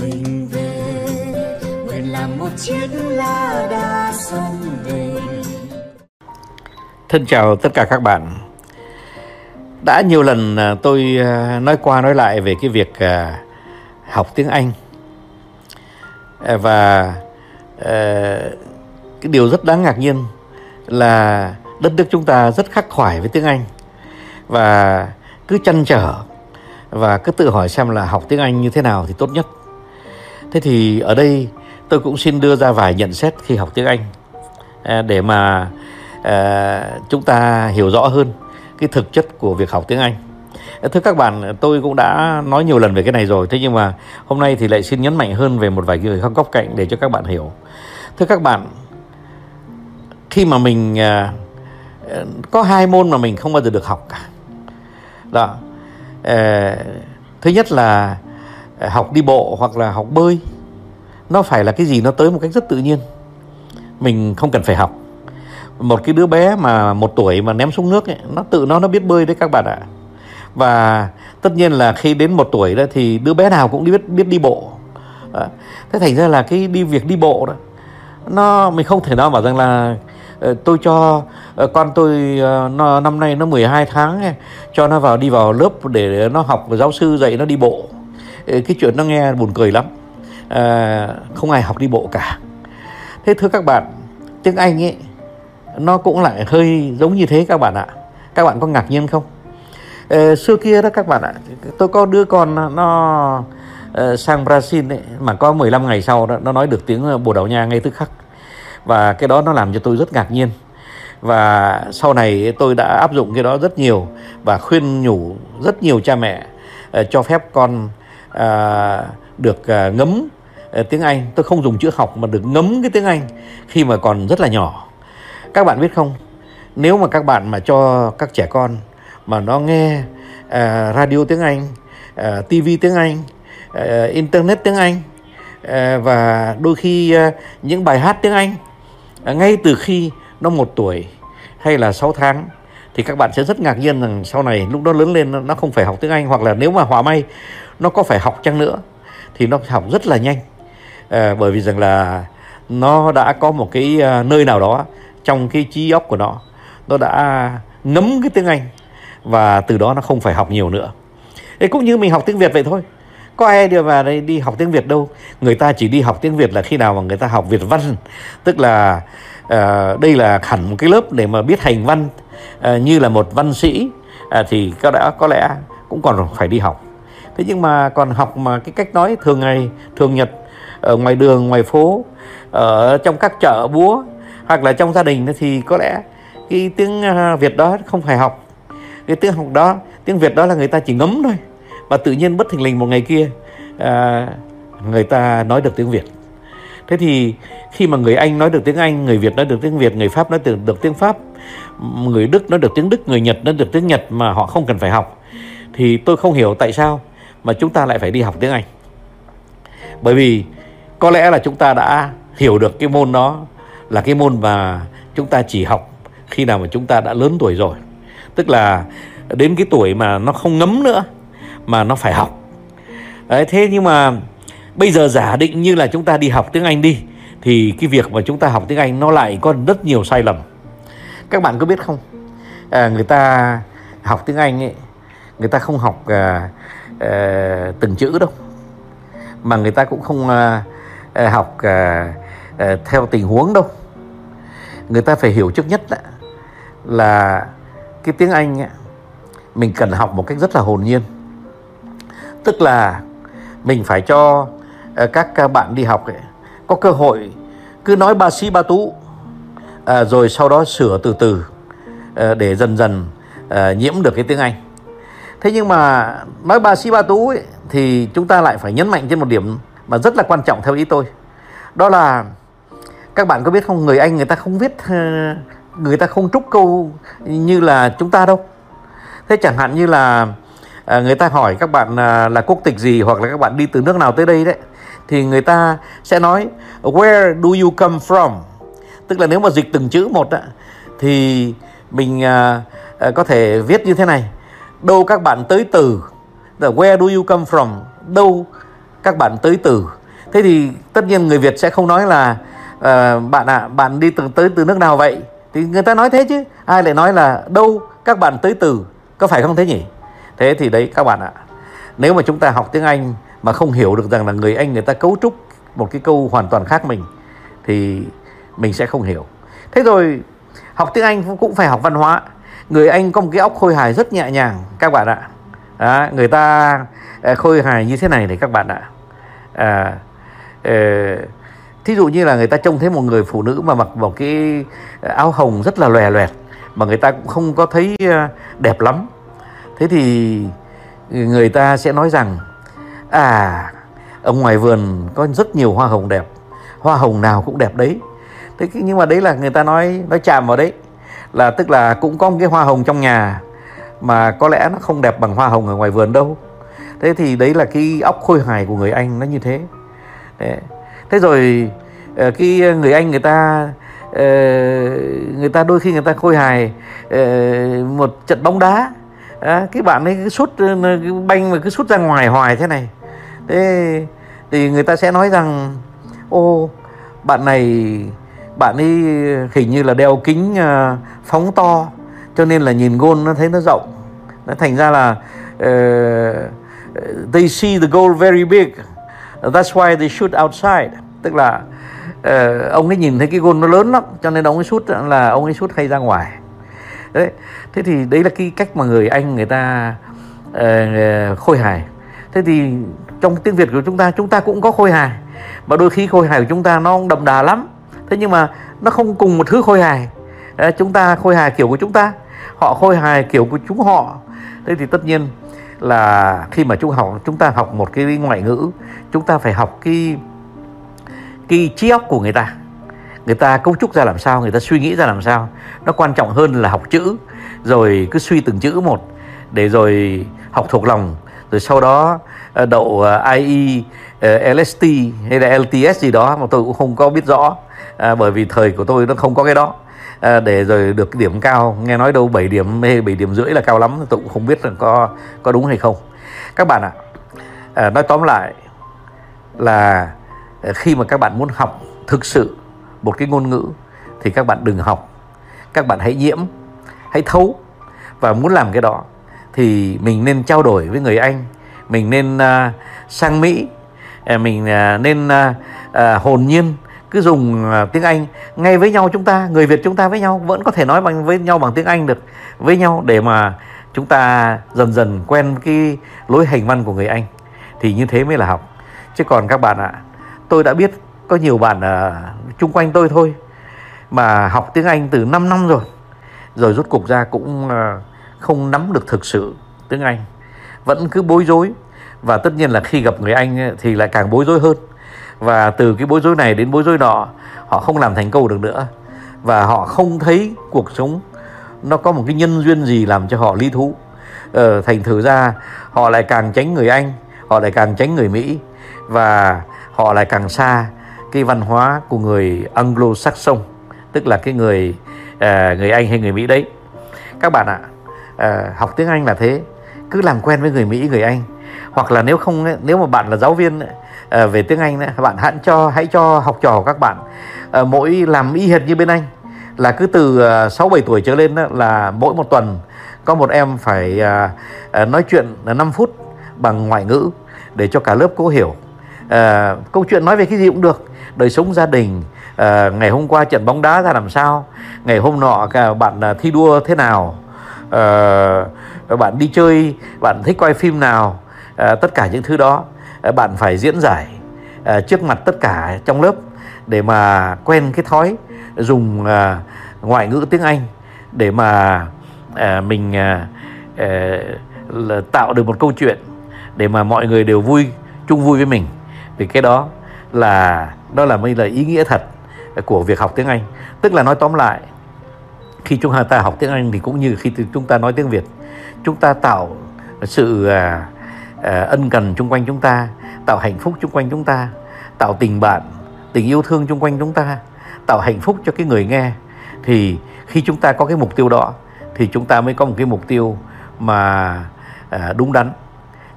mình về nguyện làm một chiếc lá đa sông về Thân chào tất cả các bạn. Đã nhiều lần à, tôi à, nói qua nói lại về cái việc à, học tiếng Anh và cái điều rất đáng ngạc nhiên là đất nước chúng ta rất khắc khoải với tiếng Anh và cứ chăn trở và cứ tự hỏi xem là học tiếng Anh như thế nào thì tốt nhất. Thế thì ở đây tôi cũng xin đưa ra vài nhận xét khi học tiếng Anh à, để mà à, chúng ta hiểu rõ hơn cái thực chất của việc học tiếng Anh. À, thưa các bạn, tôi cũng đã nói nhiều lần về cái này rồi, thế nhưng mà hôm nay thì lại xin nhấn mạnh hơn về một vài người không góc cạnh để cho các bạn hiểu. Thưa các bạn, khi mà mình có hai môn mà mình không bao giờ được học cả. Đó. Thứ nhất là Ờ, học đi bộ hoặc là học bơi. Nó phải là cái gì nó tới một cách rất tự nhiên. Mình không cần phải học một cái đứa bé mà một tuổi mà ném xuống nước ấy, nó tự nó nó biết bơi đấy các bạn ạ và tất nhiên là khi đến một tuổi đó thì đứa bé nào cũng đi biết biết đi bộ thế thành ra là cái đi việc đi bộ đó nó mình không thể nào bảo rằng là ờ, tôi cho ờ, con tôi nó năm nay nó 12 tháng cho nó vào đi vào lớp để nó học giáo sư dạy nó đi bộ cái chuyện nó nghe buồn cười lắm. À, không ai học đi bộ cả. Thế thưa các bạn tiếng anh ấy nó cũng lại hơi giống như thế các bạn ạ. Các bạn có ngạc nhiên không? À, xưa kia đó các bạn ạ tôi có đứa con nó ờ, sang Brazil ấy, mà có 15 ngày sau đó nó nói được tiếng ờ, Bồ Đào Nha ngay tức khắc. Và cái đó nó làm cho tôi rất ngạc nhiên. Và sau này tôi đã áp dụng cái đó rất nhiều và khuyên nhủ rất nhiều cha mẹ uh, cho phép con à, được à, ngấm à, tiếng Anh. Tôi không dùng chữ học mà được ngấm cái tiếng Anh khi mà còn rất là nhỏ. Các bạn biết không? Nếu mà các bạn mà cho các trẻ con mà nó nghe à, radio tiếng Anh, à, TV tiếng Anh, à, internet tiếng Anh à, và đôi khi à, những bài hát tiếng Anh à, ngay từ khi nó một tuổi hay là 6 tháng thì các bạn sẽ rất ngạc nhiên rằng sau này lúc đó lớn lên nó không phải học tiếng Anh hoặc là nếu mà hòa may nó có phải học chăng nữa thì nó học rất là nhanh à, bởi vì rằng là nó đã có một cái ờ, nơi nào đó trong cái trí óc của nó nó đã ngấm cái tiếng Anh và từ đó nó không phải học nhiều nữa. Thế cũng như mình học tiếng Việt vậy thôi. Có ai đi vào đây đi học tiếng Việt đâu. Người ta chỉ đi học tiếng Việt là khi nào mà người ta học Việt văn, tức là uh, đây là hẳn một cái lớp để mà biết hành văn uh, như là một văn sĩ uh, thì có lẽ có lẽ cũng còn phải đi học. Thế nhưng mà còn học mà cái cách nói thường ngày, thường nhật ở ngoài đường, ngoài phố, ở trong các chợ búa hoặc là trong gia đình thì có lẽ cái tiếng à, Việt đó không phải học. Cái tiếng học đó tiếng Việt đó là người ta chỉ ngấm thôi và tự nhiên bất thình lình một ngày kia à, người ta nói được tiếng Việt. Thế thì khi mà người Anh nói được tiếng Anh người Việt nói được tiếng Việt người Pháp nói được, được tiếng Pháp người Đức nói được tiếng Đức người Nhật nói được tiếng Nhật mà họ không cần phải học thì tôi không hiểu tại sao mà chúng ta lại phải đi học tiếng Anh. Bởi vì có lẽ là chúng ta đã hiểu được cái môn đó là cái môn mà chúng ta chỉ học khi nào mà chúng ta đã lớn tuổi rồi. Tức là đến cái tuổi mà nó không ngấm nữa mà nó phải học. Đấy, thế nhưng mà bây giờ giả định như là chúng ta đi học tiếng Anh đi thì cái việc mà chúng ta học tiếng Anh nó lại có rất nhiều sai lầm. Các bạn có biết không? À, người ta học tiếng Anh ấy người ta không học à, Ờ, từng chữ đâu. Mà người ta cũng không ờ, ờ, học theo tình huống đâu. Người ta phải hiểu trước nhất là, là cái tiếng Anh mình cần học một cách rất là hồn nhiên. Tức là mình phải cho các bạn đi học ấy, có cơ hội cứ nói ba sĩ ba tú rồi sau đó sửa từ từ để dần dần nhiễm được cái tiếng Anh thế nhưng mà nói ba sĩ ba tú ấy, thì chúng ta lại phải nhấn mạnh trên một điểm mà rất là quan trọng theo ý tôi. Đó là các bạn có biết không người anh người ta không viết ờ, người ta không trúc câu như là chúng ta đâu. Thế chẳng hạn như là ờ, người ta hỏi các bạn ờ, là quốc tịch gì hoặc là các bạn đi từ nước nào tới đây đấy thì người ta sẽ nói where do you come from? Tức là nếu mà dịch từng chữ một á, thì mình có thể viết như thế này đâu các bạn tới từ? Where do you come from? Đâu các bạn tới từ? Thế thì tất nhiên người Việt sẽ không nói là uh, bạn ạ à, bạn đi từ tới từ nước nào vậy? Thì người ta nói thế chứ. Ai lại nói là đâu các bạn tới từ? Có phải không thế nhỉ? Thế thì đấy các bạn ạ. Nếu mà chúng ta học tiếng Anh mà không hiểu được rằng là người Anh người ta cấu trúc một cái câu hoàn toàn khác mình thì mình sẽ không hiểu. Thế rồi học tiếng Anh cũng phải học văn hóa người Anh có một cái óc khôi hài rất nhẹ nhàng các bạn ạ. Đó, người ta ờ, khôi hài như thế này này các bạn ạ. À, à, thí dụ như là người ta trông thấy một người phụ nữ mà mặc một cái ờ, áo hồng rất là lòe loẹt mà người ta cũng không có thấy đẹp lắm. Thế thì người ta sẽ nói rằng à ở ngoài vườn có rất nhiều hoa hồng đẹp hoa hồng nào cũng đẹp đấy. Thế nhưng mà đấy là người ta nói nói chạm vào đấy là tức là cũng có một cái hoa hồng trong nhà, mà có lẽ nó không đẹp bằng hoa hồng ở ngoài vườn đâu. Thế thì đấy là cái óc khôi hài của người anh, nó như thế. Đấy. thế rồi ờ, cái người anh người ta ờ, người ta đôi khi người ta khôi hài ờ, một trận bóng đá. Cái bạn ấy cứ sút cái banh mà cứ sút ra ngoài hoài thế này. Thế thì người ta sẽ nói rằng, ô, bạn này bạn ấy hình như là đeo kính uh, phóng to cho nên là nhìn gôn nó thấy nó rộng. Nó thành ra là uh, they see the goal very big. That's why they shoot outside. Tức là uh, ông ấy nhìn thấy cái gôn nó lớn lắm cho nên ông ấy sút là ông ấy sút hay ra ngoài. Đấy thế thì đấy là cái cách mà người anh người ta uh, khôi hài. Thế thì trong tiếng việt của chúng ta chúng ta cũng có khôi hài. Mà đôi khi khôi hài của chúng ta nó đậm đà lắm thế nhưng mà nó không cùng một thứ khôi hài. À, chúng ta khôi hài kiểu của chúng ta. Họ khôi hài kiểu của chúng họ. Thế thì tất nhiên là khi mà chúng học chúng ta học một cái ngoại ngữ chúng ta phải học cái cái trí óc của người ta. Người ta cấu trúc ra làm sao người ta suy nghĩ ra làm sao. Nó quan trọng hơn là học chữ. Rồi cứ suy từng chữ một để rồi học thuộc lòng. Rồi sau đó ờ, đậu ờ, IE ờ, LST hay là LTS gì đó mà tôi cũng không có biết rõ à, bởi vì thời của tôi nó không có cái đó. À, để rồi được điểm cao nghe nói đâu 7 điểm hay 7 điểm rưỡi là cao lắm tôi cũng không biết là có có đúng hay không. Các bạn ạ à, nói tóm lại là khi mà các bạn muốn học thực sự một cái ngôn ngữ thì các bạn đừng học. Các bạn hãy nhiễm hãy thấu. Và muốn làm cái đó thì mình nên trao đổi với người anh mình nên uh, sang mỹ à, mình uh, nên uh, uh, hồn nhiên cứ dùng à, tiếng anh ngay với nhau chúng ta, người việt chúng ta với nhau, vẫn có thể nói bằng, với nhau bằng tiếng anh được, với nhau để mà chúng ta dần dần quen cái lối hành văn của người anh. Thì như thế mới là học. Chứ còn các bạn ạ, tôi đã biết có nhiều bạn ở chung quanh tôi thôi, mà học tiếng anh từ 5 năm rồi rồi rút cục ra cũng à, không nắm được thực sự tiếng Anh. Vẫn cứ bối rối, và tất nhiên là khi gặp người Anh thì lại càng bối rối hơn và từ cái bối rối này đến bối rối nọ họ không làm thành câu được nữa. Và họ không thấy cuộc sống nó có một cái nhân duyên gì làm cho họ lý thú. Ờ, thành thử ra họ lại càng tránh người Anh họ lại càng tránh người Mỹ. Và họ lại càng xa cái văn hóa của người Anglo-Saxon tức là cái người uh, người Anh hay người Mỹ đấy. Các bạn ạ à, học tiếng Anh là thế. Cứ làm quen với người Mỹ người Anh. Hoặc là nếu không nếu mà bạn là giáo viên à, về tiếng Anh bạn hãy cho hãy cho học trò các bạn à, mỗi làm y hệt như bên Anh. Là cứ từ ờ, sáu bảy tuổi trở lên đó, là mỗi một tuần có một em phải à, nói chuyện 5 phút bằng ngoại ngữ để cho cả lớp cố hiểu. À, câu chuyện nói về cái gì cũng được. Đời sống gia đình à, ngày hôm qua trận bóng đá ra làm sao ngày hôm nọ cả bạn thi đua thế nào bạn đi chơi bạn thích quay phim nào tất cả những thứ đó. Ờ, bạn phải diễn giải ờ, trước mặt tất cả trong lớp để mà quen cái thói dùng ờ, ngoại ngữ tiếng Anh để mà mình tạo được một câu chuyện để mà mọi người đều vui chung vui với mình. Vì cái đó là đó là mới là ý nghĩa thật của việc học tiếng Anh. Tức là nói tóm lại khi chúng ta học tiếng Anh thì cũng như khi chúng ta nói tiếng Việt chúng ta tạo sự à, Ờ, ân cần chung quanh chúng ta tạo hạnh phúc chung quanh chúng ta tạo tình bạn tình yêu thương chung quanh chúng ta tạo hạnh phúc cho cái người nghe. Thì khi chúng ta có cái mục tiêu đó thì chúng ta mới có một cái mục tiêu mà à, đúng đắn.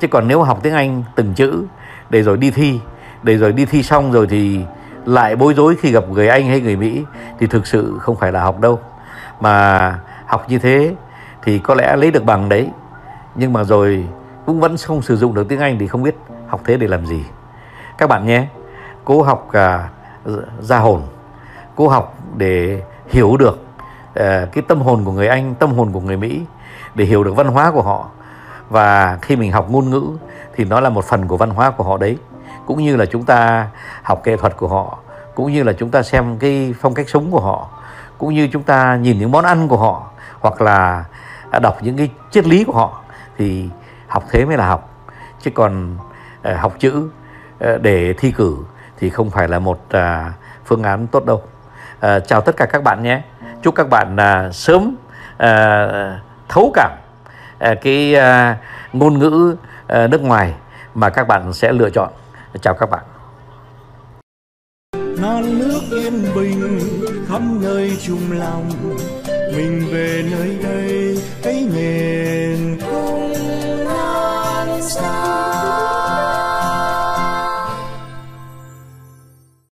Chứ còn nếu học tiếng Anh từng chữ để rồi đi thi để rồi đi thi xong rồi thì lại bối rối khi gặp người Anh hay người Mỹ thì thực sự không phải là học đâu. Mà học như thế thì có lẽ lấy được bằng đấy. Nhưng mà rồi cũng vẫn không sử dụng được tiếng Anh thì không biết học thế để làm gì. Các bạn nhé cố học à, ra hồn. Cố học để hiểu được à, cái tâm hồn của người Anh tâm hồn của người Mỹ để hiểu được văn hóa của họ. Và khi mình học ngôn ngữ thì nó là một phần của văn hóa của họ đấy. Cũng như là chúng ta học nghệ thuật của họ cũng như là chúng ta xem cái phong cách sống của họ cũng như chúng ta nhìn những món ăn của họ hoặc là à, đọc những cái triết lý của họ thì học thế mới là học. Chứ còn ờ, học chữ ờ, để thi cử thì không phải là một à, phương án tốt đâu. Ờ, chào tất cả các bạn nhé. Chúc các bạn à, sớm thấu cảm cái à, ngôn ngữ nước ngoài mà các bạn sẽ lựa chọn. Chào các bạn. Non nước yên bình khắp nơi chung lòng. Mình về nơi đây